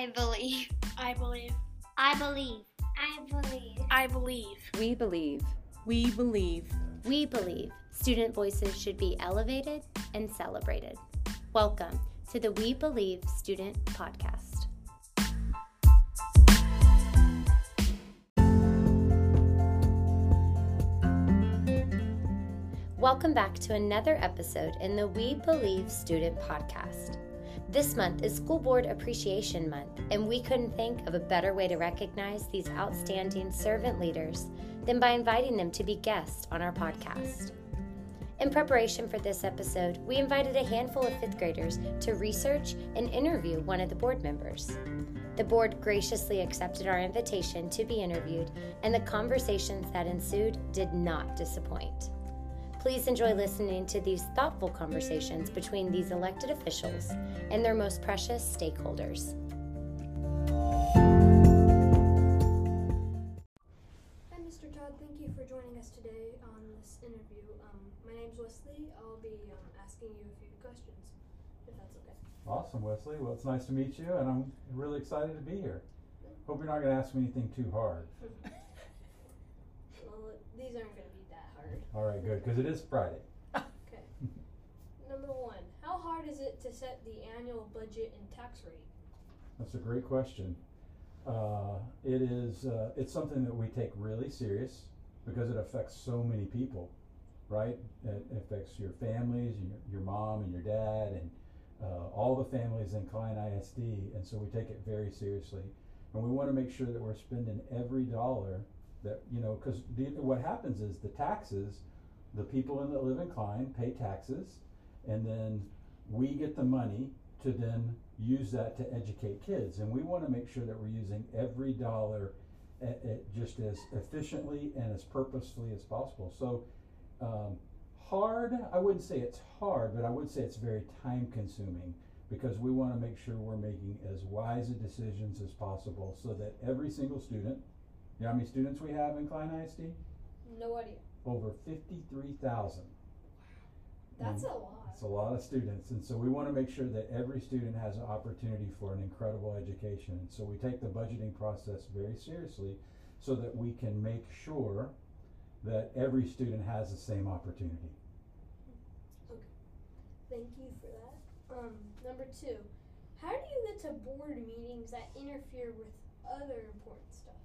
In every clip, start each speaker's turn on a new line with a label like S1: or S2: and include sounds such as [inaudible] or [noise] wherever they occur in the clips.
S1: I believe.
S2: I believe.
S1: I believe. I believe.
S2: I believe.
S3: We believe.
S4: We believe.
S3: We believe student voices should be elevated and celebrated. Welcome to the We Believe Student Podcast. Welcome back to another episode in the We Believe Student Podcast. This month is School Board Appreciation Month, and we couldn't think of a better way to recognize these outstanding servant leaders than by inviting them to be guests on our podcast. In preparation for this episode, we invited a handful of fifth graders to research and interview one of the board members. The board graciously accepted our invitation to be interviewed, and the conversations that ensued did not disappoint. Please enjoy listening to these thoughtful conversations between these elected officials and their most precious stakeholders.
S2: Hi, Mr. Todd. Thank you for joining us today on this interview. Um, my name's Wesley. I'll be um, asking you a few questions, if that's okay.
S5: Awesome, Wesley. Well, it's nice to meet you, and I'm really excited to be here. Hope you're not going to ask me anything too hard. [laughs]
S2: Well, these aren't going to be that hard.
S5: All right, good, because it is Friday.
S2: Okay. Number one, how hard is it to set the annual budget and tax rate?
S5: That's a great question. Uh, it is. Uh, it's something that we take really serious because it affects so many people, right? It affects your families, and your, your mom and your dad, and uh, all the families in Klein ISD, and so we take it very seriously. And we want to make sure that we're spending every dollar that you know, because what happens is the taxes, the people in that live in Klein pay taxes, and then we get the money to then use that to educate kids. And we want to make sure that we're using every dollar at, at just as efficiently and as purposefully as possible. So, um, hard, I wouldn't say it's hard, but I would say it's very time consuming because we want to make sure we're making as wise a decisions as possible so that every single student, you know how many students we have in Klein ISD?
S2: No idea.
S5: Over 53,000.
S2: That's a lot.
S5: It's a lot of students, and so we want to make sure that every student has an opportunity for an incredible education. And so we take the budgeting process very seriously so that we can make sure that every student has the same opportunity.
S2: Okay. Thank you for that. Um, number two, how do you get to board meetings that interfere with other important stuff?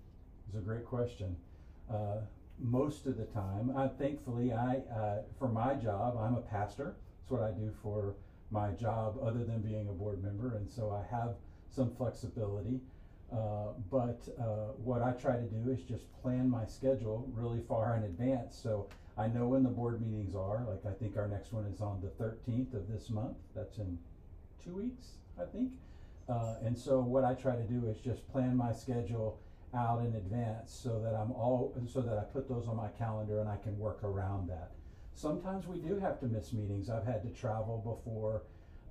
S5: It's a great question. Uh, most of the time, I, thankfully, I uh, for my job, I'm a pastor. That's what I do for my job, other than being a board member, and so I have some flexibility. Uh, but uh, what I try to do is just plan my schedule really far in advance, so I know when the board meetings are. Like I think our next one is on the 13th of this month. That's in two weeks, I think. Uh, and so what I try to do is just plan my schedule out in advance so that I'm all so that I put those on my calendar and I can work around that. Sometimes we do have to miss meetings. I've had to travel before,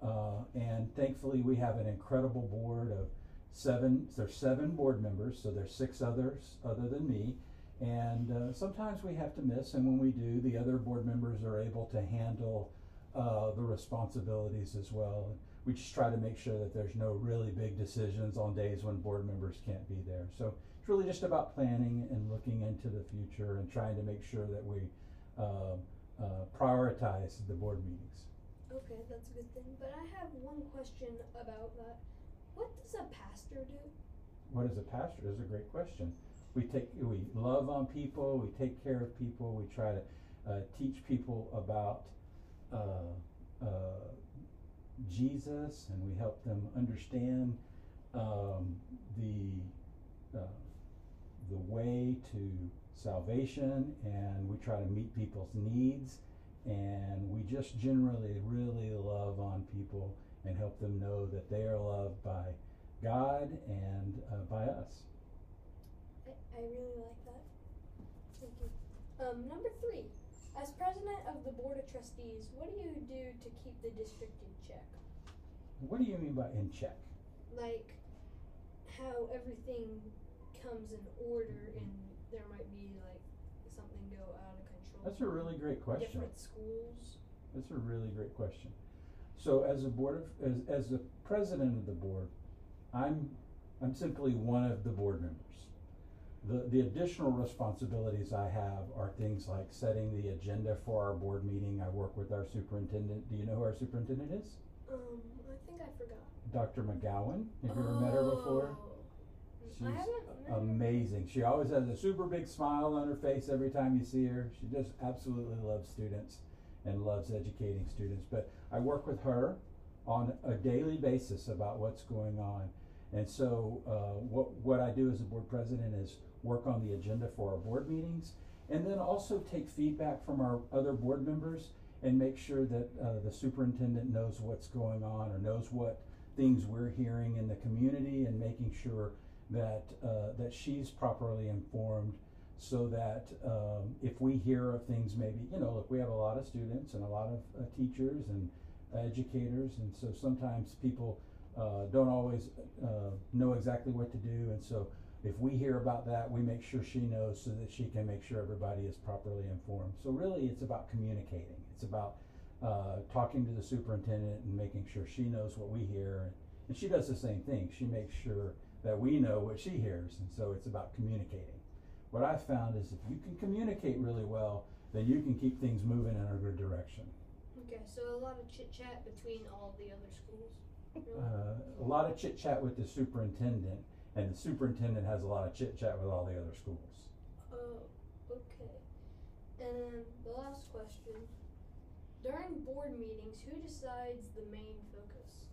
S5: uh, and thankfully we have an incredible board of seven. There's seven board members, so there's six others other than me. And uh, sometimes we have to miss, and when we do, the other board members are able to handle uh, the responsibilities as well. We just try to make sure that there's no really big decisions on days when board members can't be there. So it's really just about planning and looking into the future and trying to make sure that we uh, uh, prioritize the board meetings.
S2: Okay, that's a good thing. But I have one question about that. What does a pastor do?
S5: What is a pastor? Is a great question. We take we love on people. We take care of people. We try to uh, teach people about uh, uh, Jesus, and we help them understand um, the uh, the way to salvation, and we try to meet people's needs, and we just generally really love on people and help them know that they are loved by God and uh, by us.
S2: I, I really like that. Thank you. Um, number three, as president of the board of trustees, what do you do to keep the district in check?
S5: What do you mean by in check?
S2: Like how everything comes in order and there might be like something go out of control.
S5: That's a really great question.
S2: Different schools.
S5: That's a really great question. So, as a board of, as, as the president of the board, I'm I'm simply one of the board members. The, the additional responsibilities I have are things like setting the agenda for our board meeting. I work with our superintendent. Do you know who our superintendent is?
S2: Um, I think I forgot.
S5: Dr. McGowan. Have you ever met her before? She's
S2: I haven't met her.
S5: amazing. She always has a super big smile on her face every time you see her. She just absolutely loves students and loves educating students. But I work with her on a daily basis about what's going on. And so, uh, what, what I do as a board president is work on the agenda for our board meetings and then also take feedback from our other board members and make sure that uh, the superintendent knows what's going on or knows what things we're hearing in the community and making sure that uh, that she's properly informed so that um, if we hear of things maybe you know look we have a lot of students and a lot of uh, teachers and educators and so sometimes people uh, don't always uh, know exactly what to do and so if we hear about that we make sure she knows so that she can make sure everybody is properly informed. So really it's about communicating. It's about uh, talking to the superintendent and making sure she knows what we hear and, and she does the same thing. She makes sure that we know what she hears and so it's about communicating what i've found is if you can communicate really well then you can keep things moving in a good direction
S2: Okay, so a lot of chit chat between all the other schools. Really?
S5: uh, a lot of chit chat with the superintendent and the superintendent has a lot of chit chat with all the other schools
S2: Oh, okay. And the last question. During board meetings, who decides the main focus?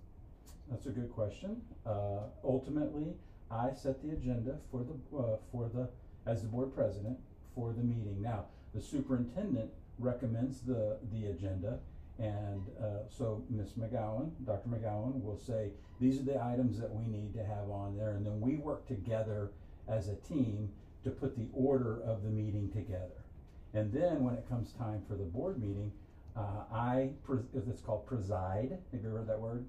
S5: That's a good question. Uh, ultimately, I set the agenda for the, uh, for the, as the board president for the meeting. Now, the superintendent recommends the, the agenda and, uh, so Ms. McGowan, Dr. McGowan will say, these are the items that we need to have on there. And then we work together as a team to put the order of the meeting together. And then when it comes time for the board meeting, uh, I, it's called preside. Have you heard that word?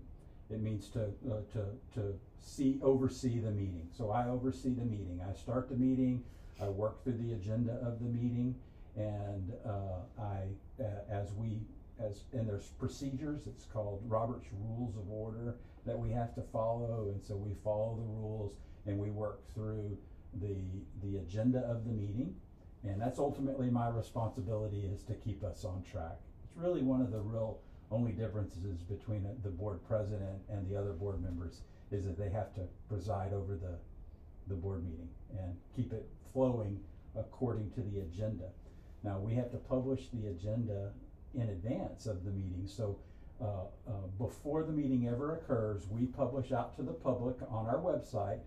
S5: It means to, uh, to, to see, oversee the meeting. So I oversee the meeting. I start the meeting, I work through the agenda of the meeting, and, uh, I, uh, as we, as, and there's procedures, it's called Robert's Rules of Order that we have to follow, and so we follow the rules and we work through the, the agenda of the meeting. And that's ultimately my responsibility is to keep us on track. It's really one of the real only differences between the board president and the other board members is that they have to preside over the, the board meeting and keep it flowing according to the agenda. Now, we have to publish the agenda in advance of the meeting, so uh, uh, before the meeting ever occurs, we publish out to the public on our website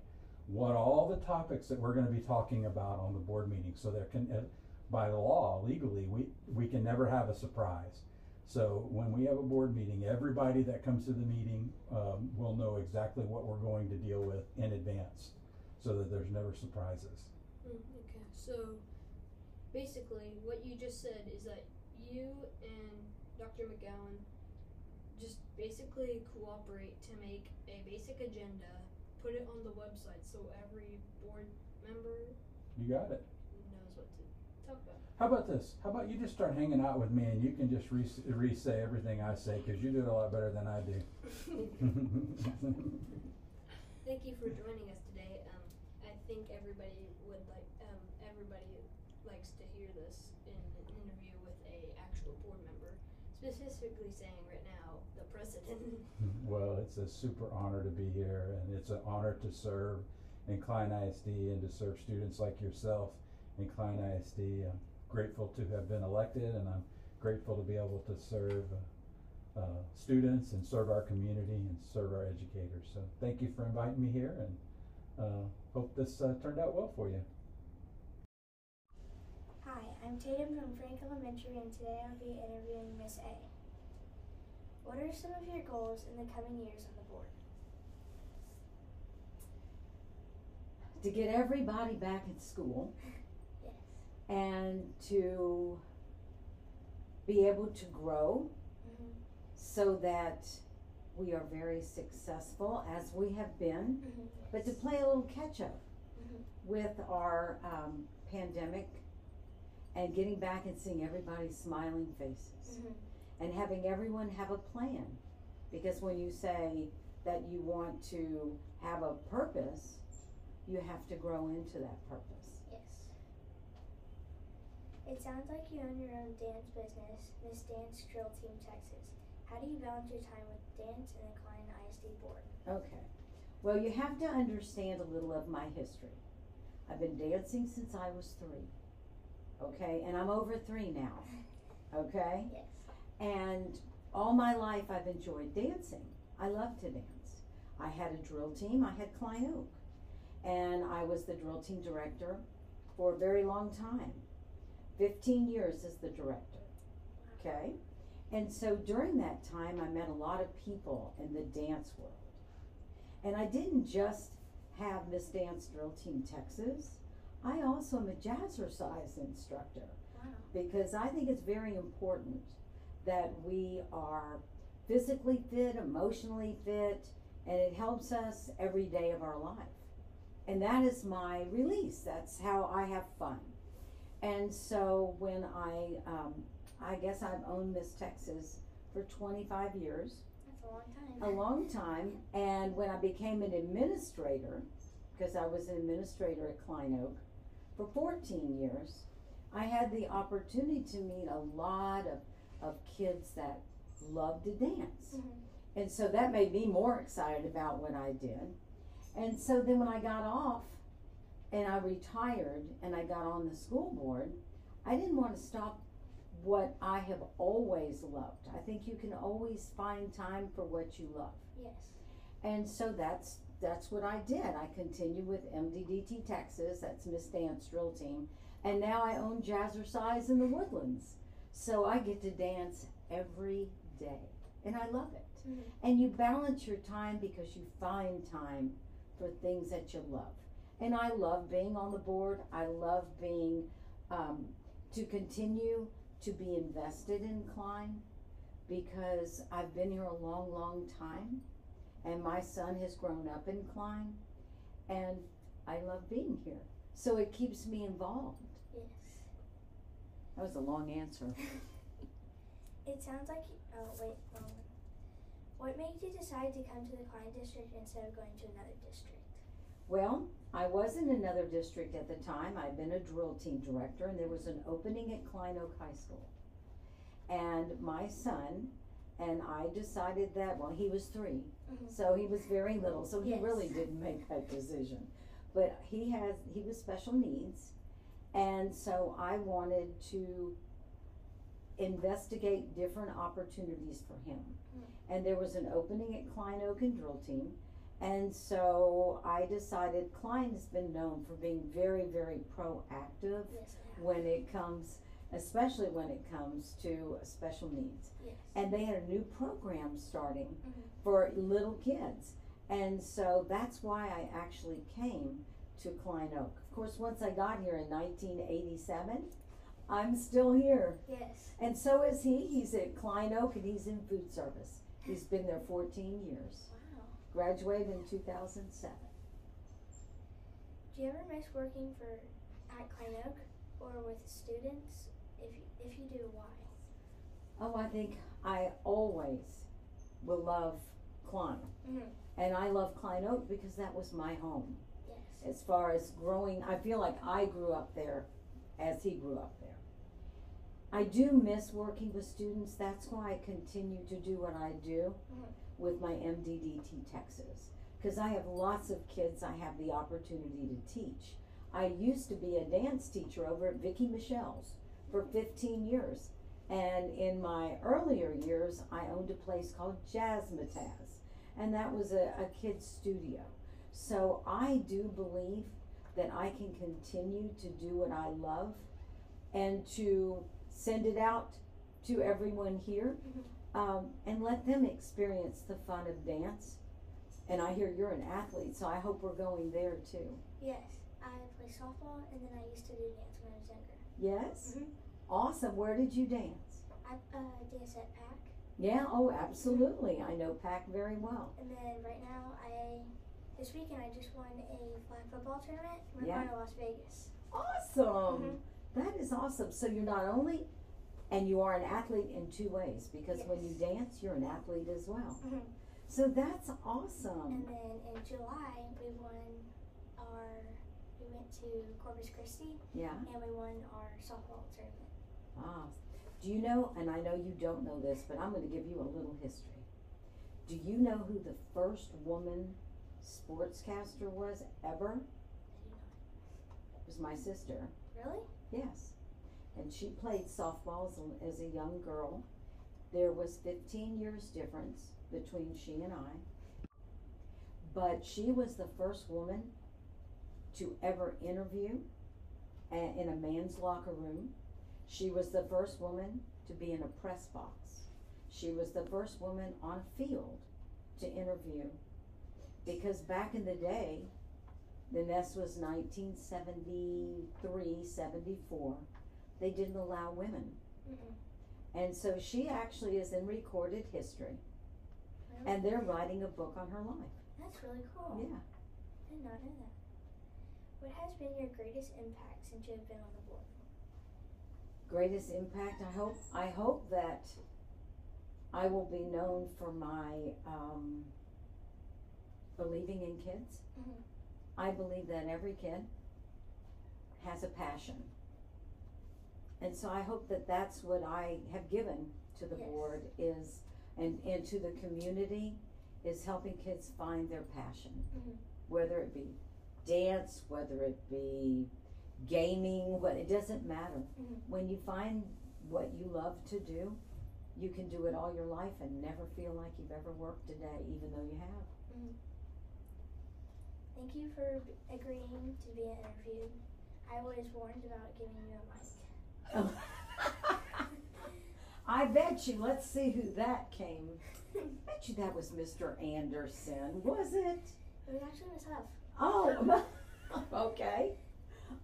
S5: what all the topics that we're going to be talking about on the board meeting. So there can, uh, by law, legally, we we can never have a surprise. So when we have a board meeting, everybody that comes to the meeting um, will know exactly what we're going to deal with in advance, so that there's never surprises.
S2: Mm, okay, so basically, what you just said is that you and Dr. McGowan just basically cooperate to make a basic agenda, put it on the website so every board member
S5: You got it.
S2: knows what to talk about.
S5: How about this? How about you just start hanging out with me and you can just re- re-say everything I say because you do it a lot better than I do. [laughs]
S2: Thank you for joining us today. Um, I think everybody would like, um, everybody likes to hear this in an interview with a actual board member. Specifically saying right now, the president. [laughs]
S5: well, it's a super honor to be here, and it's an honor to serve in Klein ISD and to serve students like yourself in Klein ISD. I'm grateful to have been elected, and I'm grateful to be able to serve uh, uh, students and serve our community and serve our educators. So, thank you for inviting me here, and uh, hope this uh, turned out well for you.
S1: Hi, I'm Tatum from Frank Elementary, and today I'll be interviewing Miss A. What are some of your goals in the coming years on the board?
S4: to get everybody back in school
S1: Yes. [laughs]
S4: and to be able to grow
S1: Mm-hmm.
S4: so that we are very successful as we have been,
S1: Mm-hmm.
S4: but to play a little catch up
S1: Mhm.
S4: with our um, pandemic and getting back and seeing everybody's smiling faces
S1: Mhm.
S4: and having everyone have a plan. Because when you say that you want to have a purpose, you have to grow into that purpose.
S1: It sounds like you own your own dance business, Miss Dance Drill Team Texas. How do you balance your time with dance and the Klein ISD board?
S4: Okay. Well, you have to understand a little of my history. I've been dancing since I was three. Okay, and I'm over three now. Okay? [laughs]
S1: Yes.
S4: And all my life I've enjoyed dancing. I love to dance. I had a drill team, I had Klein Oak. And I was the drill team director for a very long time 15 years as the director. Okay? And so during that time, I met a lot of people in the dance world. And I didn't just have Miss Dance Drill Team Texas, I also am a jazzercise instructor
S1: Wow.
S4: because I think it's very important that we are physically fit, emotionally fit, and it helps us every day of our life. And that is my release. That's how I have fun. And so when I, um, I guess I've owned Miss Texas for 25 years,
S1: That's a long time.
S4: a long time. And when I became an administrator, because I was an administrator at Klein Oak for 14 years, I had the opportunity to meet a lot of, of kids that love to dance.
S1: Mhm.
S4: And so that made me more excited about what I did. And so then when I got off and I retired and I got on the school board, I didn't want to stop what I have always loved. I think you can always find time for what you love.
S1: Yes.
S4: And so that's that's what I did. I continued with MDDT Texas, that's Miss Dance Drill Team, and now I own Jazzercise in the Woodlands. So I get to dance every day, and I love it.
S1: Mhm.
S4: And you balance your time because you find time for things that you love. And I love being on the board. I love being um, to continue to be invested in Klein because I've been here a long, long time, and my son has grown up in Klein, and I love being here. So it keeps me involved.
S1: Yes.
S4: That was a long answer. [laughs]
S1: It sounds like. Oh wait. What made you decide to come to the Klein district instead of going to another district?
S4: Well, I was in another district at the time. I'd been a drill team director, and there was an opening at Klein Oak High School. And my son and I decided that, well, he was 3
S1: Mhm.
S4: so he was very little, so he
S1: Yes.
S4: really didn't make that decision. But he has, he was special needs, and so I wanted to investigate different opportunities for him. And there was an opening at Klein Oak and Drill Team, and so I decided Klein has been known for being very, very proactive
S1: Yes.
S4: When it comes, especially when it comes to special needs.
S1: Yes.
S4: And they had a new program starting
S1: Mhm.
S4: for little kids. And so that's why I actually came to Klein Oak. Of course, once I got here in 1987, I'm still here.
S1: Yes.
S4: And so is he. He's at Klein Oak and he's in food service. He's been there 14 years. Graduated in 2007.
S1: Do you ever miss working for at Klein Oak or with students? If you, if you do, why?
S4: Oh, I think I always will love Klein.
S1: Mhm.
S4: And I love Klein Oak because that was my home.
S1: Yes.
S4: as far as growing i feel like i grew up there as he grew up there i do miss working with students that's why i continue to do what i do
S1: Mhm.
S4: With my mddt texas. Because i have lots of kids i have the opportunity to teach. I used to be a dance teacher over at vicki michelle's for 15 years. And in my earlier years i owned a place called jazzmatazz and that was a, a kids studio. So I do believe that I can continue to do what I love and to send it out to everyone here mm-hmm. Um, and let them experience the fun of dance. And I hear you're an athlete, so I hope we're going there too.
S1: Yes. I play softball and then I used to do dance when I was younger.
S4: Yes?
S1: Mhm.
S4: Awesome. Where did you dance?
S1: I uh, dance at PAC
S4: Yeah, oh, absolutely. I know Pac very well.
S1: and then right now I this weekend I just won a flag football tournament. We're
S4: Yeah.
S1: going to Las Vegas.
S4: Awesome.
S1: Mhm.
S4: That is awesome. So you're not only, and you are an athlete in two ways because when you dance, you're an athlete as well.
S1: Mhm.
S4: So that's awesome.
S1: And then in July we won our we went to Corpus Christi
S4: Yeah.
S1: and we won our softball tournament.
S4: Ah, do you know, and I know you don't know this, but I'm going to give you a little history. Do you know who the first woman sportscaster was ever? It was my sister.
S1: Really?
S4: Yes. And she played softball as a, young girl. There was 15 years difference between she and I. But she was the first woman to ever interview in a man's locker room. She was the first woman to be in a press box. She was the first woman on field to interview. Because back in the day, the nest was 1973, 74. They didn't allow women.
S1: Mm-mm.
S4: And so she actually is in recorded history.
S1: Really?
S4: And they're writing a book on her life.
S1: That's really cool.
S4: Yeah.
S1: I did not know that. What has been your greatest impact since you have been on the board?
S4: Greatest impact. I hope. I hope that I will be known for my um, believing in kids.
S1: Mhm.
S4: I believe that every kid has a passion, and so I hope that that's what I have given to the
S1: Yes.
S4: board is, and and to the community, is helping kids find their passion,
S1: Mhm.
S4: whether it be dance, whether it be gaming, what it doesn't matter.
S1: Mhm.
S4: When you find what you love to do, you can do it all your life and never feel like you've ever worked a day, even though you have.
S1: Thank you for agreeing to be interviewed. I was warned about giving you a mic. [laughs]
S4: I bet you. Let's see who that came. I bet you that was Mr. Anderson, was it?
S1: It was actually myself.
S4: Oh, [laughs] [laughs] okay.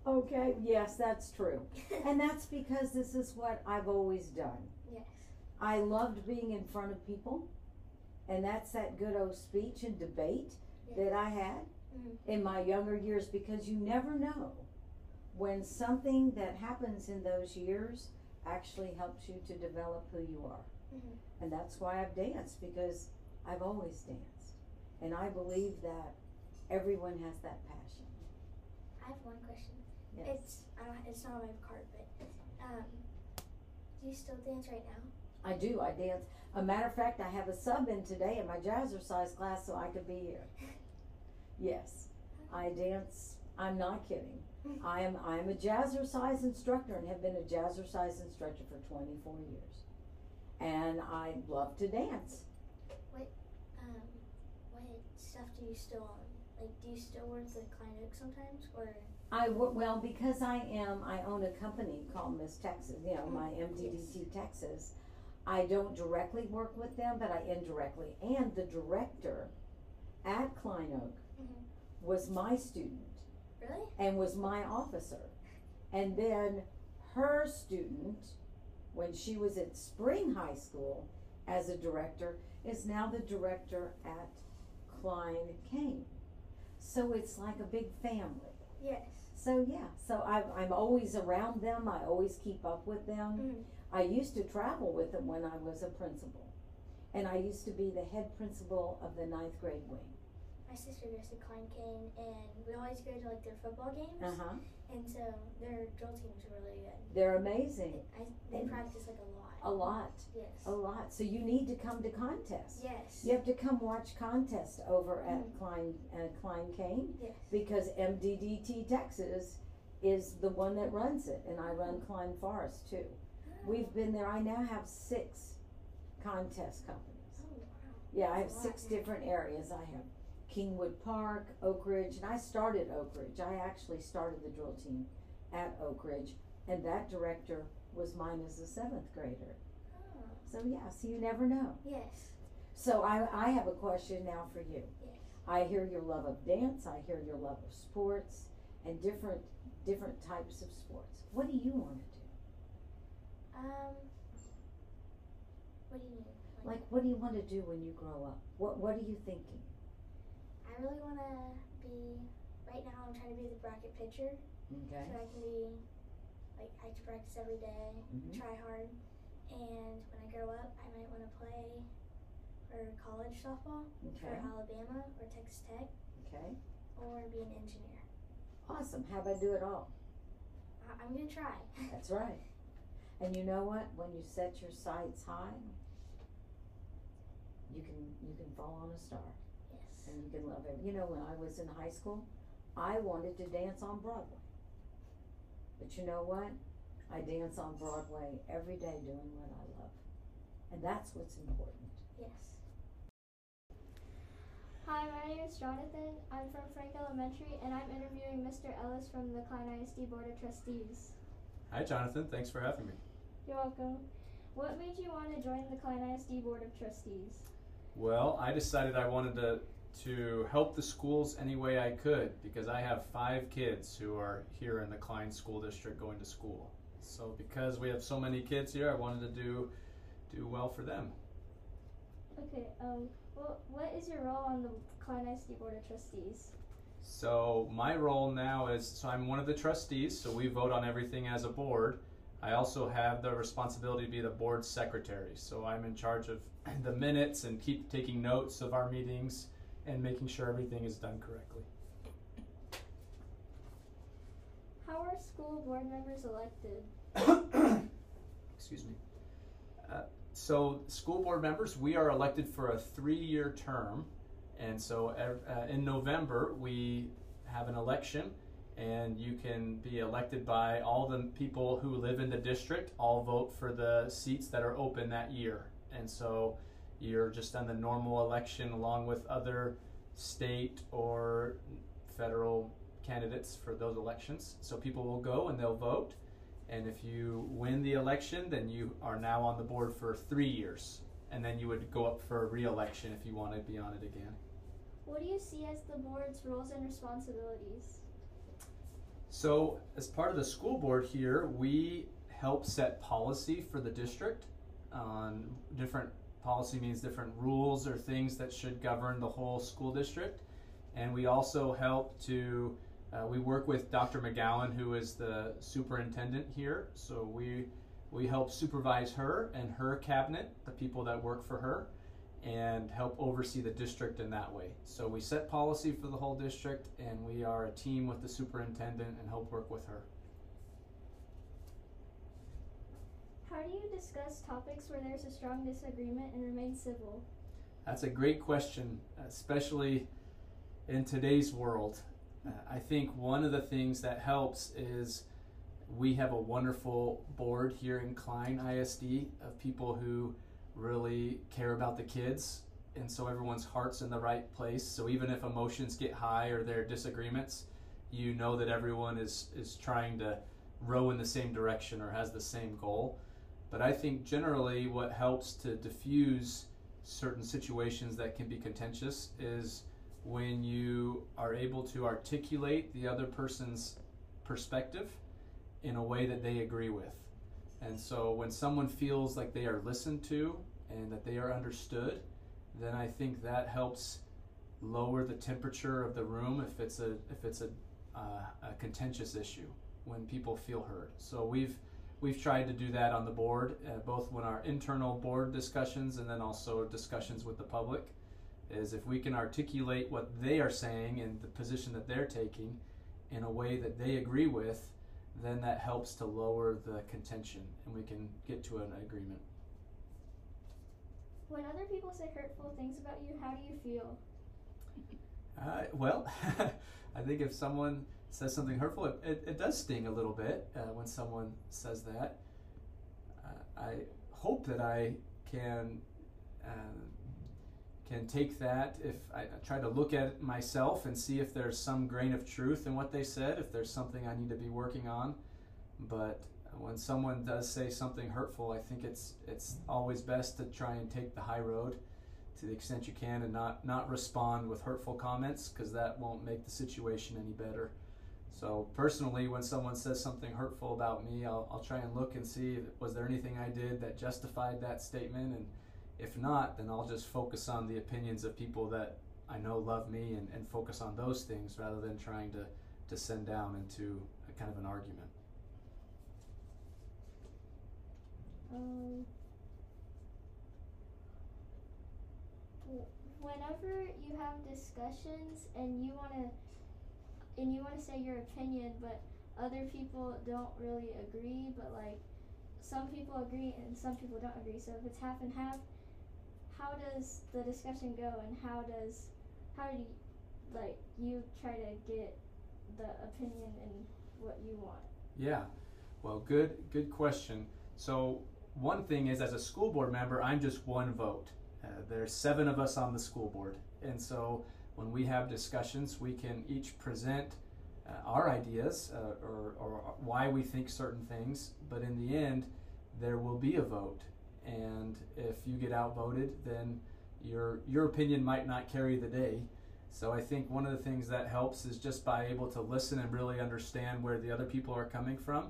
S4: Okay, yes, that's true. And that's because this is what I've always done.
S1: yes.
S4: I loved being in front of people, and that's that good old speech and debate that I had
S1: Mhm.
S4: in my younger years because you never know when something that happens in those years actually helps you to develop who you are.
S1: Mhm.
S4: And that's why I've danced because I've always danced. And I believe that everyone has that passion.
S1: I have one question.
S4: Yes.
S1: It's I don't, it's not on my card, but um, do you still dance right now?
S4: I do, I dance. A matter of fact, I have a sub in today in my jazzercise class so I could be here. [laughs] Yes, I dance. I'm not kidding. I am I'm a jazzercise instructor and have been a jazzercise instructor for 24 years. And I love to dance.
S1: What Um, what stuff do you still own? Like, do you still work with Klein Oak sometimes, or
S4: I wo- well because I am I own a company called Miss Texas, you know, my MDDT Texas. I don't directly work with them, but I indirectly. And the director at Klein Oak
S1: Mhm.
S4: was my student
S1: really?
S4: and was my officer. And then her student, when she was at Spring High School as a director, is now the director at Klein Cain. So it's like a big family.
S1: Yes.
S4: So yeah, so I, I'm always around them. I always keep up with them.
S1: Mhm.
S4: I used to travel with them when I was a principal, and I used to be the head principal of the ninth grade wing.
S1: My sister goes to Klein Cain, and we always go to like their football games,
S4: Uh huh.
S1: and so their drill teams are really good.
S4: They're amazing.
S1: I, they practice like a lot.
S4: A lot,
S1: Yes.
S4: a lot. So you need to come to contests.
S1: Yes.
S4: You have to come watch contests over at
S1: Mhm.
S4: Klein uh, Klein Cain
S1: Yes.
S4: because MDDT Texas is the one that runs it, and I run Klein Forest too. We've been there. I now have six contest companies.
S1: Oh wow.
S4: Yeah, I have six different areas. I have Kingwood Park, Oak Ridge, and I started Oak Ridge. I actually started the drill team at Oak Ridge, and that director was mine as a seventh grader.
S1: Oh.
S4: So yeah, so you never know.
S1: Yes.
S4: So I, I have a question now for you.
S1: Yes.
S4: I hear your love of dance. I hear your love of sports and different different types of sports. What do you want to do?
S1: Um. What do you mean?
S4: Like, what do you want to do when you grow up? What What are you thinking?
S1: I really want to be. Right now, I'm trying to be the bracket pitcher,
S4: Okay.
S1: so I can be. Like, I to practice every day,
S4: Mhm.
S1: try hard, and when I grow up, I might want to play for college softball for Alabama or Texas Tech,
S4: Okay.
S1: or be an engineer.
S4: Awesome. How about do it all?
S1: I- I'm gonna try.
S4: That's right. And you know what? When you set your sights high, you can you can fall on a star. And you can love it. You know, when I was in high school, I wanted to dance on Broadway. But you know what? I dance on Broadway every day doing what I love. And that's what's important.
S1: Yes.
S6: Hi, my name is Jonathan. I'm from Frank Elementary, and I'm interviewing Mr. Ellis from the Klein ISD Board of Trustees.
S7: Hi, Jonathan. Thanks for having me.
S6: You're welcome. What made you want to join the Klein ISD Board of Trustees?
S7: Well, I decided I wanted to to help the schools any way I could because I have five kids who are here in the Klein School District going to school. So because we have so many kids here, I wanted to do do well for them.
S6: Okay, um, well, what is your role on the Klein ISD Board of Trustees?
S7: So my role now is so I'm one of the trustees, so we vote on everything as a board. I also have the responsibility to be the board secretary. So I'm in charge of [clears throat] the minutes and keep taking notes of our meetings and making sure everything is done correctly.
S6: How are school board members elected? [coughs]
S7: Excuse me. Uh, so, school board members, we are elected for a three-year term, and so uh, in November we have an election, and you can be elected by all the people who live in the district. All vote for the seats that are open that year, and so you're just on the normal election along with other state or federal candidates for those elections. So people will go and they'll vote. And if you win the election, then you are now on the board for three years. And then you would go up for a re election if you want to be on it again.
S6: What do you see as the board's roles and responsibilities?
S7: So, as part of the school board here, we help set policy for the district on different policy means different rules or things that should govern the whole school district. And we also help to, uh, we work with Dr. McGowan, who is the superintendent here. So we, we help supervise her and her cabinet, the people that work for her, and help oversee the district in that way. So we set policy for the whole district, and we are a team with the superintendent and help work with her.
S6: How do you discuss topics where there's a strong disagreement and remain civil?
S7: That's a great question, especially in today's world. I think one of the things that helps is we have a wonderful board here in Klein ISD of people who really care about the kids. And so everyone's heart's in the right place. So even if emotions get high or there are disagreements, you know that everyone is, is trying to row in the same direction or has the same goal. But I think generally what helps to diffuse certain situations that can be contentious is when you are able to articulate the other person's perspective in a way that they agree with. And so when someone feels like they are listened to and that they are understood, then I think that helps lower the temperature of the room if it's a if it's a, uh, a contentious issue when people feel heard. So we've we've tried to do that on the board, uh, both when our internal board discussions and then also discussions with the public. Is if we can articulate what they are saying and the position that they're taking in a way that they agree with, then that helps to lower the contention and we can get to an agreement.
S6: When other people say hurtful things about you, how do you feel?
S7: Uh, well, [laughs] I think if someone says something hurtful, it, it, it does sting a little bit uh, when someone says that. Uh, I hope that I can um, can take that if I, I try to look at myself and see if there's some grain of truth in what they said, if there's something I need to be working on. But when someone does say something hurtful, I think it's it's always best to try and take the high road to the extent you can and not not respond with hurtful comments because that won't make the situation any better. So personally, when someone says something hurtful about me, I'll, I'll try and look and see was there anything I did that justified that statement, and if not, then I'll just focus on the opinions of people that I know love me and, and focus on those things rather than trying to, to send down into a kind of an argument.
S6: Um, whenever you have discussions and you want to and you want to say your opinion, but other people don't really agree, but like some people agree and some people don't agree. So if it's half and half, how does the discussion go and how does how do you, like you try to get the opinion and what you want?
S7: Yeah, well, good good question. So one thing is, as a school board member, I'm just one vote. Uh, there's seven of us on the school board, and so when we have discussions, we can each present uh, our ideas uh, or, or why we think certain things. But in the end, there will be a vote, and if you get outvoted, then your your opinion might not carry the day. So I think one of the things that helps is just by able to listen and really understand where the other people are coming from,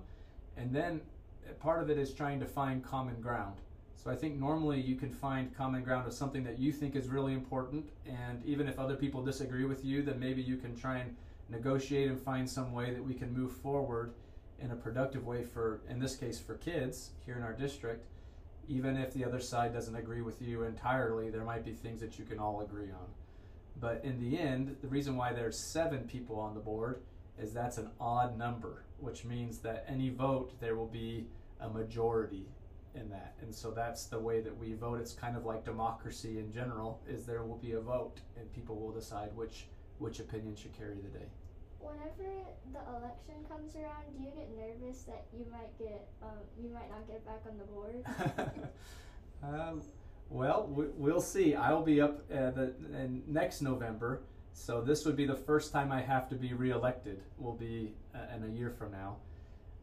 S7: and then part of it is trying to find common ground. So I think normally you can find common ground of something that you think is really important, and even if other people disagree with you, then maybe you can try and negotiate and find some way that we can move forward in a productive way for, in this case, for kids here in our district. Even if the other side doesn't agree with you entirely, there might be things that you can all agree on. But in the end, the reason why there's seven people on the board is that's an odd number, which means that any vote there will be a majority in that. And so that's the way that we vote. It's kind of like democracy in general is there will be a vote and people will decide which which opinion should carry the day.
S6: Whenever the election comes around, do you get nervous that you might get um, you might not get back on the board? [laughs]
S7: um, well, we, will see. I'll be up uh, the, in next November, so this would be the first time I have to be reelected. Will be uh, in a year from now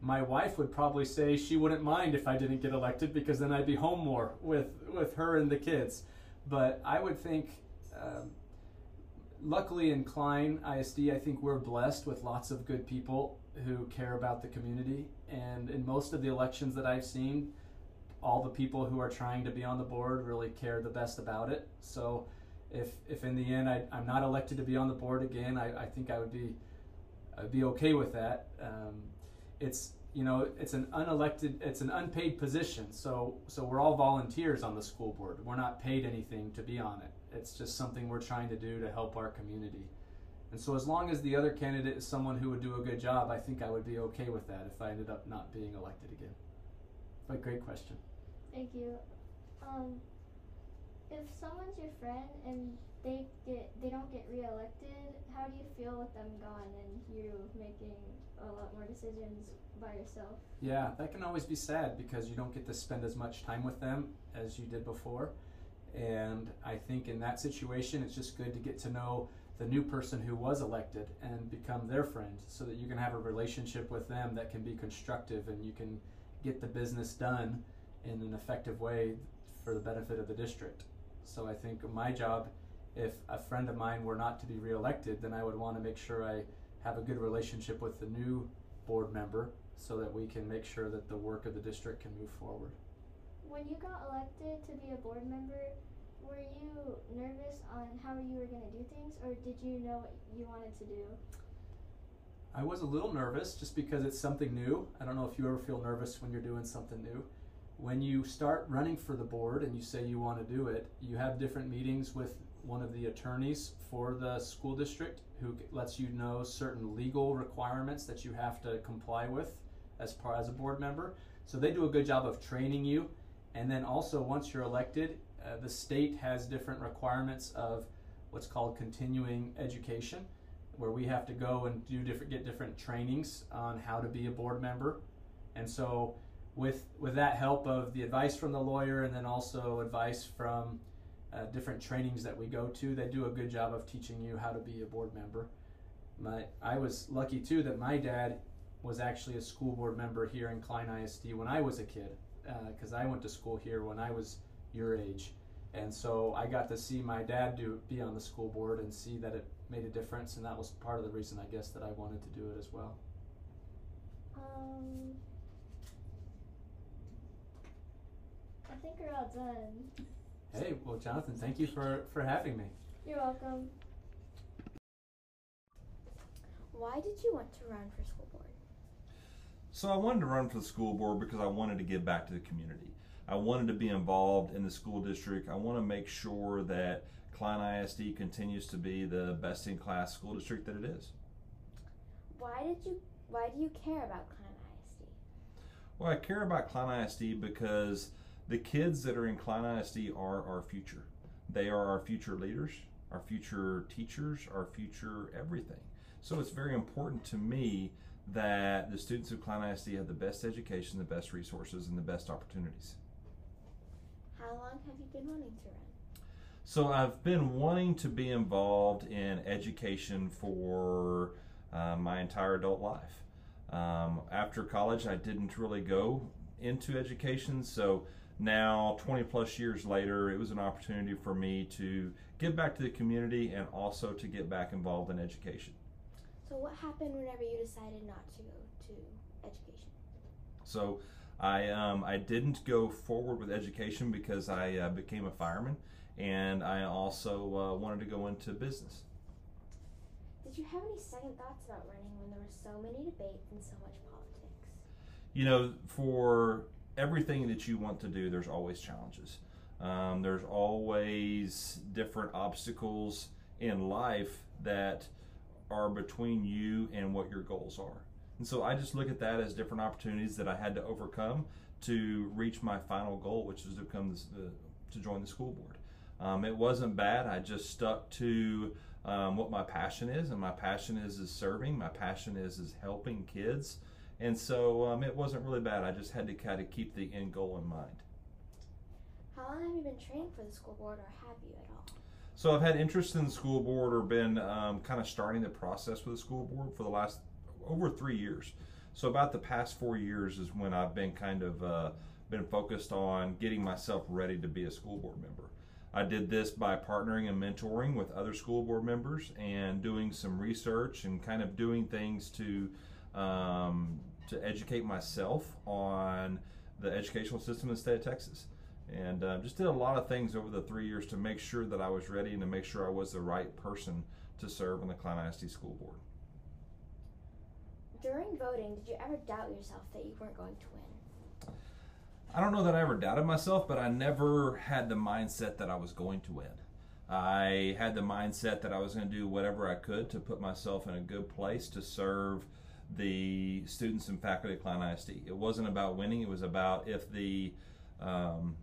S7: my wife would probably say she wouldn't mind if I didn't get elected because then I'd be home more with with her and the kids. But I would think, um, luckily in Klein ISD, I think we're blessed with lots of good people who care about the community. And in most of the elections that I've seen, all the people who are trying to be on the board really care the best about it. So if if in the end I, I'm not elected to be on the board again, I, I think I would be I'd be okay with that. Um, it's you know it's an unelected it's an unpaid position. So so we're all volunteers on the school board. We're not paid anything to be on it. It's just something we're trying to do to help our community. And so as long as the other candidate is someone who would do a good job i think i would be okay with that if i ended up not being elected again. But great question.
S6: Thank you. Um, if someone's your friend and they get they don't get reelected how do you feel with them gone and you making a lot more decisions by yourself.
S7: Yeah, that can always be sad because you don't get to spend as much time with them as you did before. And I think in that situation, it's just good to get to know the new person who was elected and become their friend so that you can have a relationship with them that can be constructive and you can get the business done in an effective way for the benefit of the district. So I think my job, if a friend of mine were not to be reelected, then I would want to make sure I have a good relationship with the new board member so that we can make sure that the work of the district can move forward.
S6: When you got elected to be a board member, were you nervous on how you were going to do things, or did you know what you wanted to do?
S7: I was a little nervous just because it's something new. I don't know if you ever feel nervous when you're doing something new. When you start running for the board and you say you want to do it, you have different meetings with one of the attorneys for the school district who lets you know certain legal requirements that you have to comply with as part as a board member. So they do a good job of training you. And then also once you're elected, uh, the state has different requirements of what's called continuing education, where we have to go and do different get different trainings on how to be a board member. And so with with that help of the advice from the lawyer and then also advice from uh, different trainings that we go to, they do a good job of teaching you how to be a board member. My I was lucky too that my dad was actually a school board member here in Klein ISD when I was a kid, because uh, I went to school here when I was your age, and so I got to see my dad do be on the school board and see that it made a difference, and that was part of the reason I guess that I wanted to do it as well.
S6: Um, I think we're all done.
S7: Hey, well, Jonathan, thank you for for having me.
S6: You're welcome.
S1: Why did you want to run for school board?
S8: So I wanted to run for the school board because I wanted to give back to the community. I wanted to be involved in the school district. I want to make sure that Klein ISD continues to be the best in class school district that it is.
S1: why did you why do you care about Klein ISD?
S8: Well, I care about Klein ISD because the kids that are in Klein ISD are our future. They are our future leaders, our future teachers, our future everything. So it's very important to me that the students of Klein ISD have the best education, the best resources, and the best opportunities.
S1: How long have you been wanting to run?
S8: So I've been wanting to be involved in education for uh, my entire adult life. Um, after college, I didn't really go into education, so now 20 plus years later, it was an opportunity for me to give back to the community and also to get back involved in education.
S1: So what happened whenever you decided not to go to education?
S8: So I um, I didn't go forward with education because I uh, became a fireman, and I also uh, wanted to go into business.
S1: Did you have any second thoughts about running when there were so many debates and so much politics?
S8: You know, for everything that you want to do, there's always challenges. Um, there's always different obstacles in life that are between you and what your goals are. And so I just look at that as different opportunities that I had to overcome to reach my final goal, which is to become this, uh, to join the school board. Um, it wasn't bad. I just stuck to um, what my passion is, and my passion is is serving. My passion is is helping kids, and so um, it wasn't really bad. I just had to kind of keep the end goal in mind.
S1: How long have you been training for the school board, or have you at all?
S8: So I've had interest in the school board, or been um, kind of starting the process with the school board for the last over three years. So about the past four years is when I've been kind of uh, been focused on getting myself ready to be a school board member. I did this by partnering and mentoring with other school board members and doing some research and kind of doing things to um, to educate myself on the educational system in the state of Texas. And uh, just did a lot of things over the three years to make sure that I was ready and to make sure I was the right person to serve on the Klein ISD School Board.
S1: During voting, did you ever doubt yourself that you weren't going to win?
S8: I don't know that I ever doubted myself, but I never had the mindset that I was going to win. I had the mindset that I was going to do whatever I could to put myself in a good place to serve the students and faculty at Klein ISD. It wasn't about winning; it was about if the um,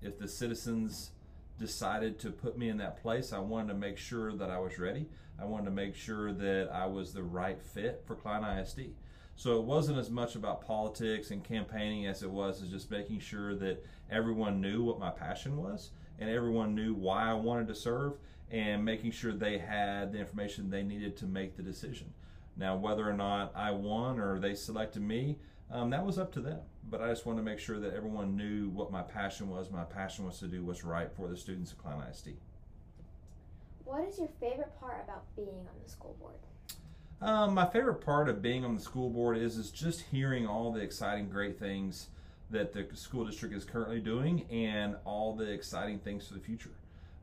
S8: if the citizens decided to put me in that place, I wanted to make sure that I was ready. I wanted to make sure that I was the right fit for Klein ISD. So it wasn't as much about politics and campaigning as it was as just making sure that everyone knew what my passion was and everyone knew why I wanted to serve and making sure they had the information they needed to make the decision. Now, whether or not I won or they selected me, um, that was up to them. But I just wanted to make sure that everyone knew what my passion was. My passion was to do what's right for the students at Klein ISD.
S1: What is your favorite part about being on the school board?
S8: Um, my favorite part of being on the school board is is just hearing all the exciting, great things that the school district is currently doing, and all the exciting things for the future.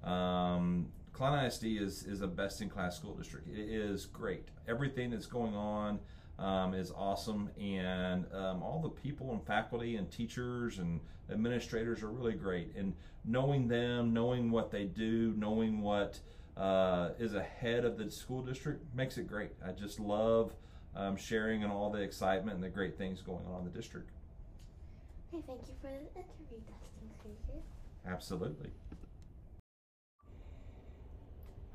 S8: Um, Klein ISD is is a best in class school district. It is great. Everything that's going on um, is awesome, and um, all the people and faculty and teachers and administrators are really great. And knowing them, knowing what they do, knowing what uh, is ahead of the school district makes it great. I just love um, sharing and all the excitement and the great things going on in the district.
S1: Okay, thank you for the interview, Dustin Krieger.
S8: Absolutely.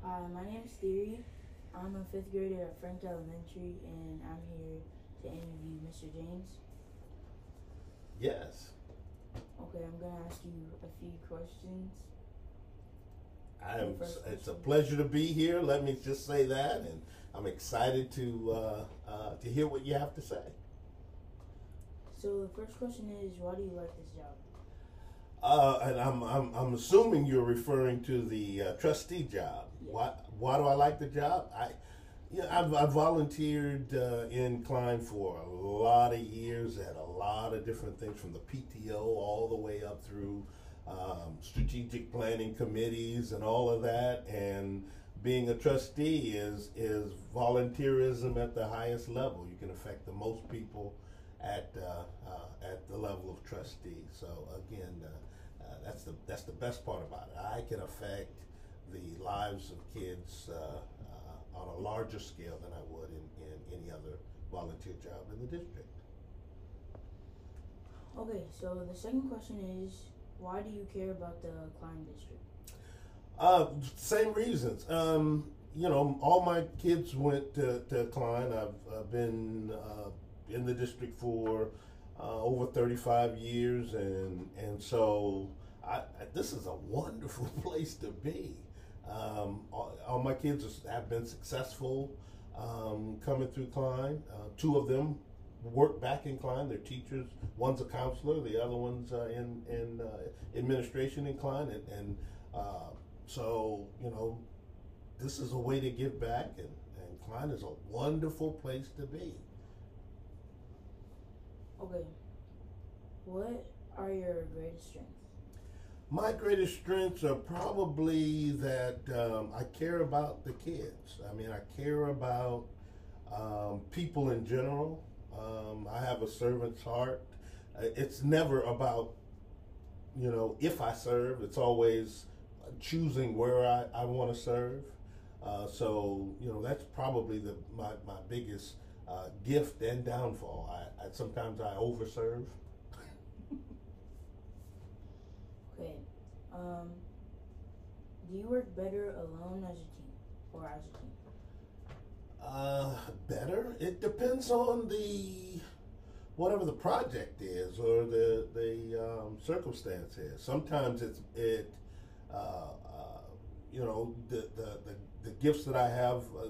S9: Hi, my name is Theory. I'm a fifth grader at Frank Elementary, and I'm here to interview Mr. James.
S10: Yes.
S9: Okay, I'm gonna ask you a few questions.
S10: I am, it's a pleasure to be here. Let me just say that, and I'm excited to uh, uh, to hear what you have to say.
S9: So the first question is, why do you like this job?
S10: Uh, and I'm, I'm I'm assuming you're referring to the uh, trustee job. Why why do I like the job? I yeah, I've, I've volunteered uh, in Klein for a lot of years at a lot of different things, from the PTO all the way up through um, strategic planning committees and all of that. And being a trustee is is volunteerism at the highest level. You can affect the most people at uh, uh, at the level of trustee. So again, uh, that's the that's the best part about it. I can affect the lives of kids uh, uh, on a larger scale than I would in, in any other volunteer job in the district.
S9: Okay, so the second question is, why do you care about the Klein district?
S10: Uh, same reasons. Um, you know, all my kids went to, to Klein. I've, I've been uh, in the district for uh, over 35 years, and and so I, this is a wonderful [laughs] place to be. Um, all, all, my kids have been successful um, coming through Klein. Uh, two of them work back in Klein. They're teachers. One's a counselor. The other one's uh, in in uh, administration in Klein, and, and uh, so you know, this is a way to give back, and, and Klein is a wonderful place to be.
S9: Okay. What are your greatest strengths?
S10: My greatest strengths are probably that um, I care about the kids. I mean, I care about um, people in general. Um, I have a servant's heart. It's never about, you know, if I serve. It's always choosing where I, I want to serve. Uh, so, you know, that's probably the my, my biggest uh, gift and downfall. I, I sometimes I overserve.
S9: Okay. Um, do you work better alone as a team or as a team?
S10: Uh, better. It depends on the whatever the project is or the the um, circumstance is. Sometimes it's it. Uh, uh, you know the, the, the, the, gifts that I have uh,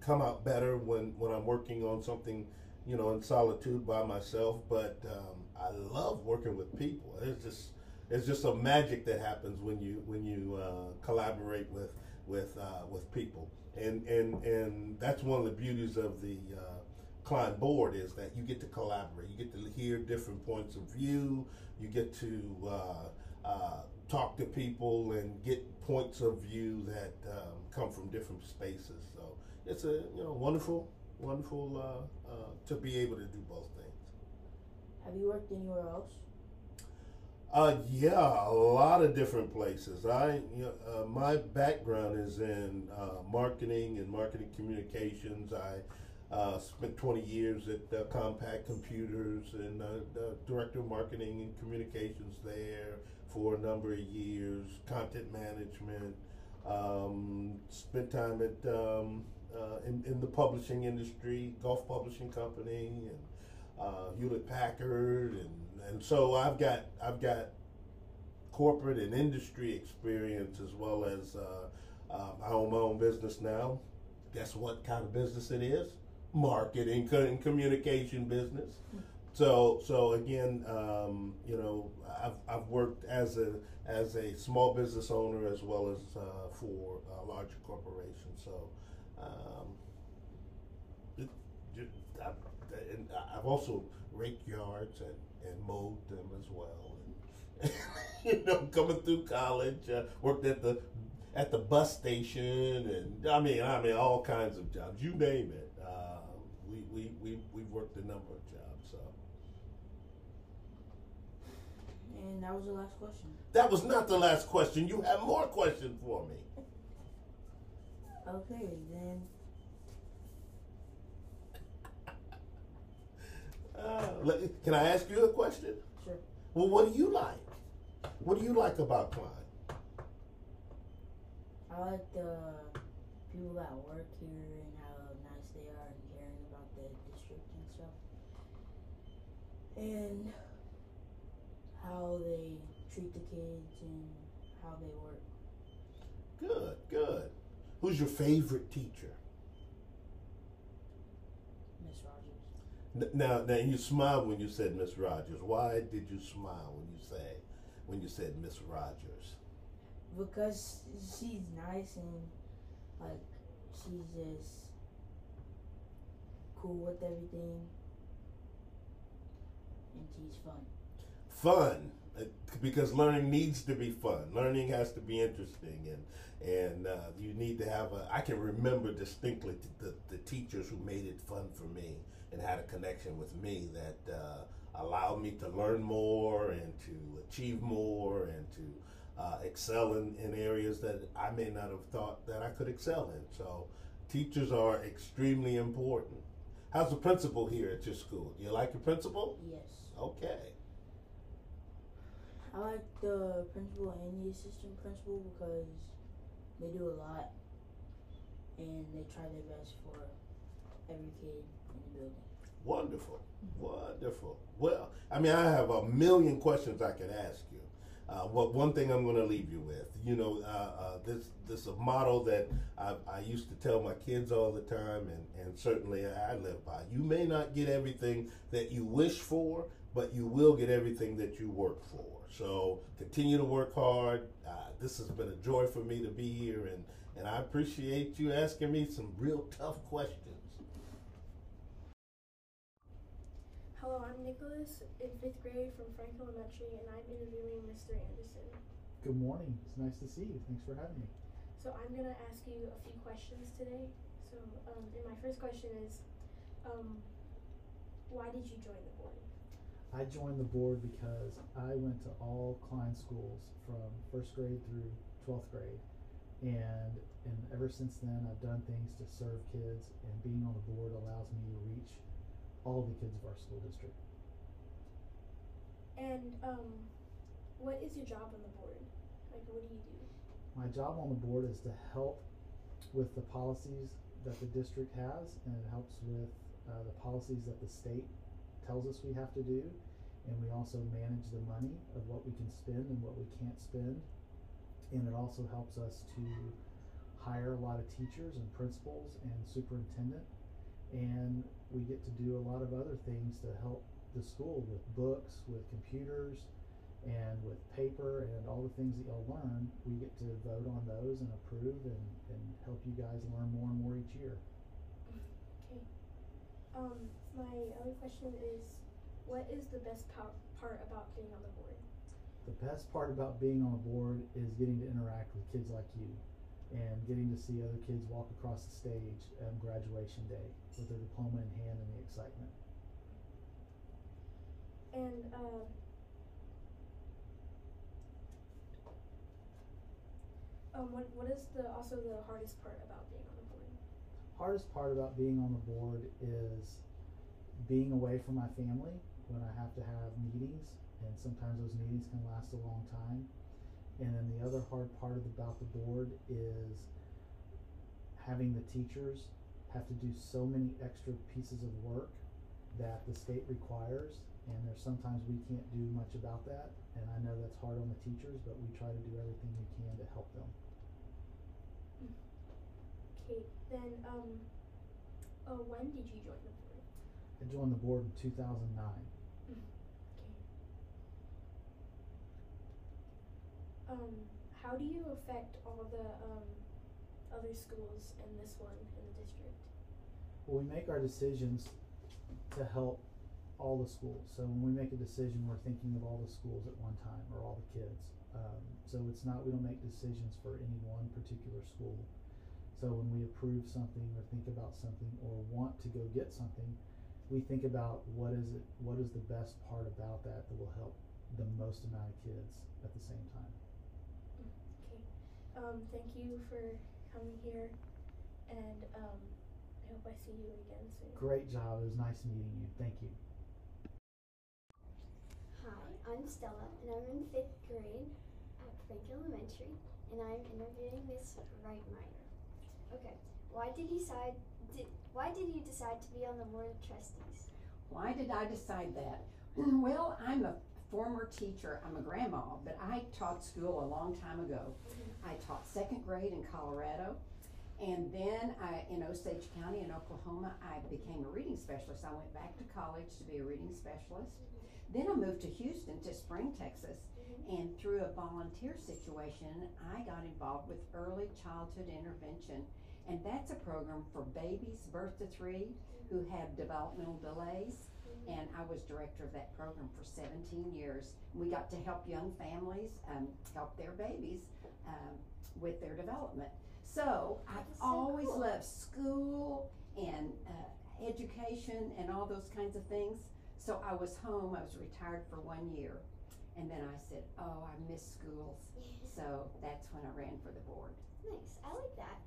S10: come out better when, when I'm working on something, you know, in solitude by myself. But um, I love working with people. It's just it's just a magic that happens when you when you uh, collaborate with with uh, with people, and and and that's one of the beauties of the uh, board is that you get to collaborate, you get to hear different points of view, you get to uh, uh, talk to people and get points of view that um, come from different spaces. So it's a you know wonderful, wonderful uh, to be able to do both things.
S9: Have you worked anywhere else?
S10: Uh, yeah, a lot of different places. I, you know, uh, my background is in uh, marketing and marketing communications. I uh, spent 20 years at uh, Compaq Computers and uh, director of marketing and communications there for a number of years. Content management. Um, spent time at um, in, in the publishing industry, Gulf Publishing Company, and Hewlett Packard, and and so I've got I've got corporate and industry experience as well as uh, um, I own my own business now. Guess what kind of business it is? Marketing and communication business. So so again, um, you know, I've, I've worked as a as a small business owner as well as uh, for a larger corporation. So. Um, it, I've, also raked yards and mowed them as well. And, [laughs] you know, coming through college, uh, worked at the at the bus station, and I mean, I mean, all kinds of jobs. You name it. Uh, we we we we've worked a number of jobs. So.
S9: And that was the last question.
S10: That was not the last question. You have more questions for me.
S9: Okay, then.
S10: Uh, can I ask you a question?
S9: Sure.
S10: Well, what do you like? What do you like about Klein?
S9: I like the people that work here and how nice they are and caring about the district and stuff. And how they treat the kids and how they work.
S10: Good, good. Who's your favorite teacher? Now, now you smiled when you said Miss Rogers. Why did you smile when you say when you said Miss Rogers?
S9: Because she's nice and like she's just cool with everything, and she's fun.
S10: Fun, uh, because learning needs to be fun. Learning has to be interesting, and and uh, you need to have a. I can remember distinctly the the teachers who made it fun for me and had a connection with me that uh, allowed me to learn more and to achieve more and to uh, excel in, in areas that I may not have thought that I could excel in. So teachers are extremely important. how's the principal here at your school? Do you like your principal?
S9: Yes.
S10: Okay.
S9: I like the principal and the assistant principal because they do a lot and they try their best for every kid in the building.
S10: Wonderful, wonderful. Well, I mean, I have a million questions I could ask you. Uh, one thing I'm going to leave you with, you know, uh, uh, this this a motto that I, I used to tell my kids all the time, and, and certainly I live by. You may not get everything that you wish for, but you will get everything that you work for. So continue to work hard. Uh, this has been a joy for me to be here, and, and I appreciate you asking me some real tough questions.
S11: Hello, I'm Nicholas in fifth grade from Frank Elementary, and I'm interviewing Mr. Anderson.
S12: Good morning. It's nice to see you. Thanks for having me.
S11: So I'm gonna ask you a few questions today. So, um, and my first question is, um, why did you join the board?
S12: I joined the board because I went to all Klein schools from first grade through 12th grade. And, and ever since then, I've done things to serve kids, and being on the board allows me to reach all the kids of our school district.
S11: And um, what is your job on the board? Like, what do you do?
S12: My job on the board is to help with the policies that the district has, and it helps with uh, the policies that the state tells us we have to do. And we also manage the money of what we can spend and what we can't spend. And it also helps us to hire a lot of teachers and principals and superintendent. And we get to do a lot of other things to help the school with books, with computers, and with paper and all the things that y'all learn. We get to vote on those and approve and, and help you guys learn more and more each year.
S11: Okay. Um, my other question is, what is the best part about being on the board?
S12: The best part about being on the board is getting to interact with kids like you and getting to see other kids walk across the stage on graduation day with their diploma in hand and the excitement.
S11: And uh, um, what what is the also the hardest part about being on the board?
S12: Hardest part about being on the board is being away from my family when I have to have meetings, and sometimes those meetings can last a long time. And then the other hard part about the board is having the teachers have to do so many extra pieces of work that the state requires, and there's sometimes we can't do much about that. And I know that's hard on the teachers, but we try to do everything we can to help them.
S11: Okay, then um, uh, when did you join the board?
S12: I joined the board in 2009.
S11: Okay. Um, how do you affect all the um, other schools and this one in the district?
S12: Well, we make our decisions to help all the schools. So when we make a decision, we're thinking of all the schools at one time or all the kids. Um, so it's not we don't make decisions for any one particular school. So when we approve something or think about something or want to go get something, we think about what is it what is the best part about that that will help the most amount of kids at the same time.
S11: Okay. Um, thank you for coming here, and um, I hope I see you again soon.
S12: Great job. It was nice meeting you. Thank you.
S13: Hi, I'm Stella, and I'm in fifth grade at Frank Elementary, and I'm interviewing Miss Reitmeyer. Okay, why did you decide? Did, why did you decide to be on the board of trustees?
S14: Why did I decide that? [clears throat] well, I'm a former teacher. I'm a grandma, but I taught school a long time ago. Mm-hmm. I taught second grade in Colorado. And then I, in Osage County in Oklahoma, I became a reading specialist. I went back to college to be a reading specialist. Mm-hmm. Then I moved to Houston to Spring, Texas. Mm-hmm. And through a volunteer situation, I got involved with early childhood intervention. And that's a program for babies birth to three who have developmental delays. And I was director of that program for 17 years. We got to help young families um, help their babies um, with their development. So I've
S13: so
S14: always
S13: cool.
S14: loved school and uh, education and all those kinds of things. So I was home, I was retired for one year. And then I said, Oh, I miss schools. So that's when I ran for the board.
S13: Nice, I like that.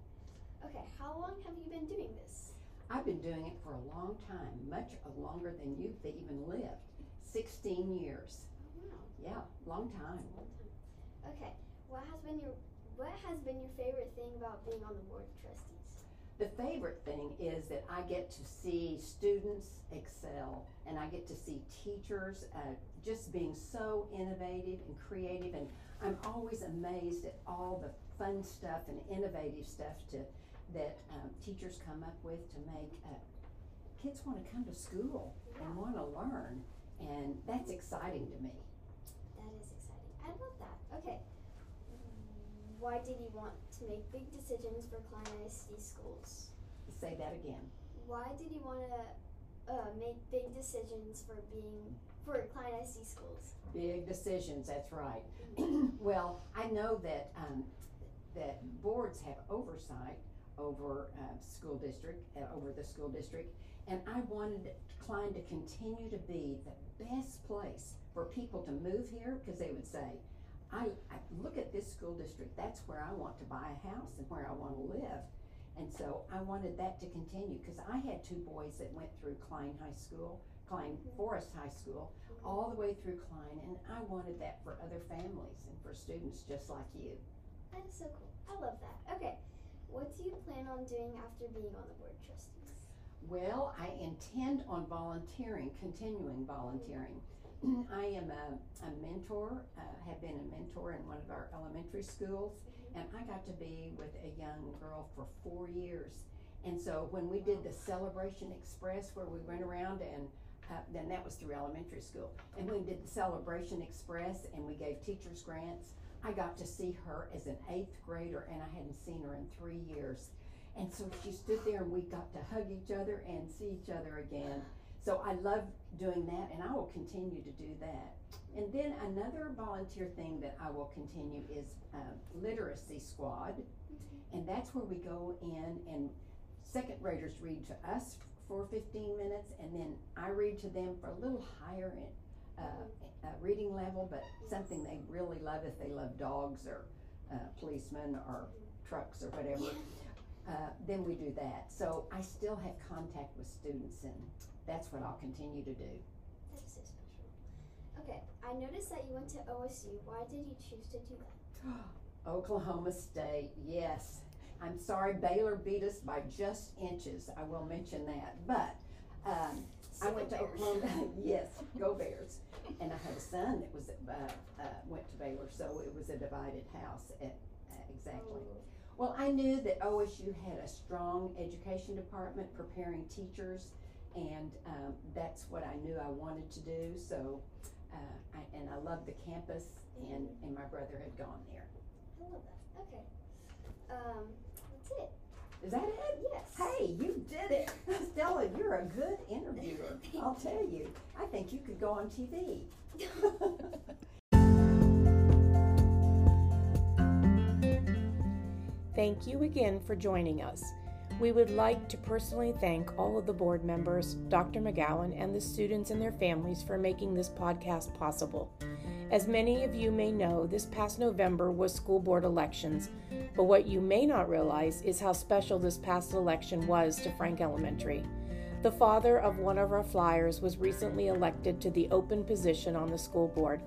S13: Okay, how long have you been doing this?
S14: I've been doing it for a long time, much longer than you've even lived. 16 years.
S13: Oh, wow.
S14: Yeah, long time.
S13: Long time. Okay. What has been your What has been your favorite thing about being on the board of trustees?
S14: The favorite thing is that I get to see students excel and I get to see teachers uh, just being so innovative and creative. And I'm always amazed at all the fun stuff and innovative stuff to, that um, teachers come up with to make uh, kids want to come to school and want to learn. And that's exciting to me.
S13: That is exciting. I love that. Okay. Why did you want to make big decisions for Klein ISD schools?
S14: Say that again.
S13: Why did you want to uh, make big decisions for being for Klein ISD schools?
S14: Big decisions, that's right. [clears throat] well, I know that um, that boards have oversight over uh, school district, uh, over the school district, and I wanted Klein to continue to be the best place for people to move here because they would say, I, I look at this school district, that's where I want to buy a house and where I want to live. And so I wanted that to continue because I had two boys that went through Klein High School, Klein Forest High School, all the way through Klein, and I wanted that for other families and for students just like you.
S13: That is so cool. I love that. Okay. What do you plan on doing after being on the board of trustees?
S14: Well, I intend on volunteering, continuing volunteering. [clears throat] I am a, a mentor, uh, have been a mentor in one of our elementary schools, and I got to be with a young girl for four years. And so when we did the Celebration Express, where we went around and uh, then that was through elementary school, and we did the Celebration Express and we gave teachers grants. I got to see her as an eighth grader, and I hadn't seen her in three years. And so she stood there, and we got to hug each other and see each other again. So I love doing that, and I will continue to do that. And then another volunteer thing that I will continue is uh, Literacy Squad, and that's where we go in and second graders read to us for 15 minutes, and then I read to them for a little higher in, uh, uh, reading level, but something they really love if they love dogs or uh, policemen or trucks or whatever. Uh, then we do that. So I still have contact with students, and that's what I'll continue to do.
S13: That is so special. Okay. I noticed that you went to OSU. Why did you choose to do that? [gasps]
S14: Oklahoma State, yes. I'm sorry, Baylor beat us by just inches. I will mention that. But um, I went to. Oklahoma. [laughs] [laughs] yes, go Bears. And I had a son that was uh, uh, went to Baylor, so it was a divided house. At, uh, exactly. Well, I knew that OSU had a strong education department preparing teachers, and um, that's what I knew I wanted to do. So, uh, I, and I loved the campus, and, and my brother had gone there.
S13: I love that. Okay. Um, that's it.
S14: Is that it?
S13: Yes.
S14: Hey, you did it. [laughs] Stella, you're a good interviewer. I'll tell you. I think you could go on TV. [laughs]
S15: Thank you again for joining us. We would like to personally thank all of the board members, Dr. McGown, and the students and their families for making this podcast possible. As many of you may know, this past November was school board elections, but what you may not realize is how special this past election was to Frank Elementary. The father of one of our flyers was recently elected to the open position on the school board.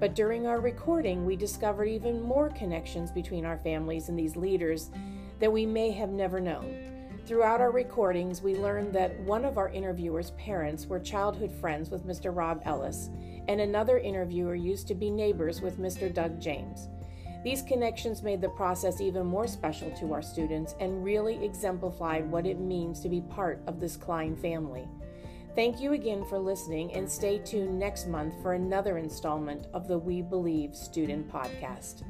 S15: But during our recording, we discovered even more connections between our families and these leaders that we may have never known. Throughout our recordings, we learned that one of our interviewers' parents were childhood friends with Mr. Rob Ellis, and another interviewer used to be neighbors with Mr. Doug James. These connections made the process even more special to our students and really exemplified what it means to be part of this Klein family. Thank you again for listening and stay tuned next month for another installment of the We Believe Student Podcast.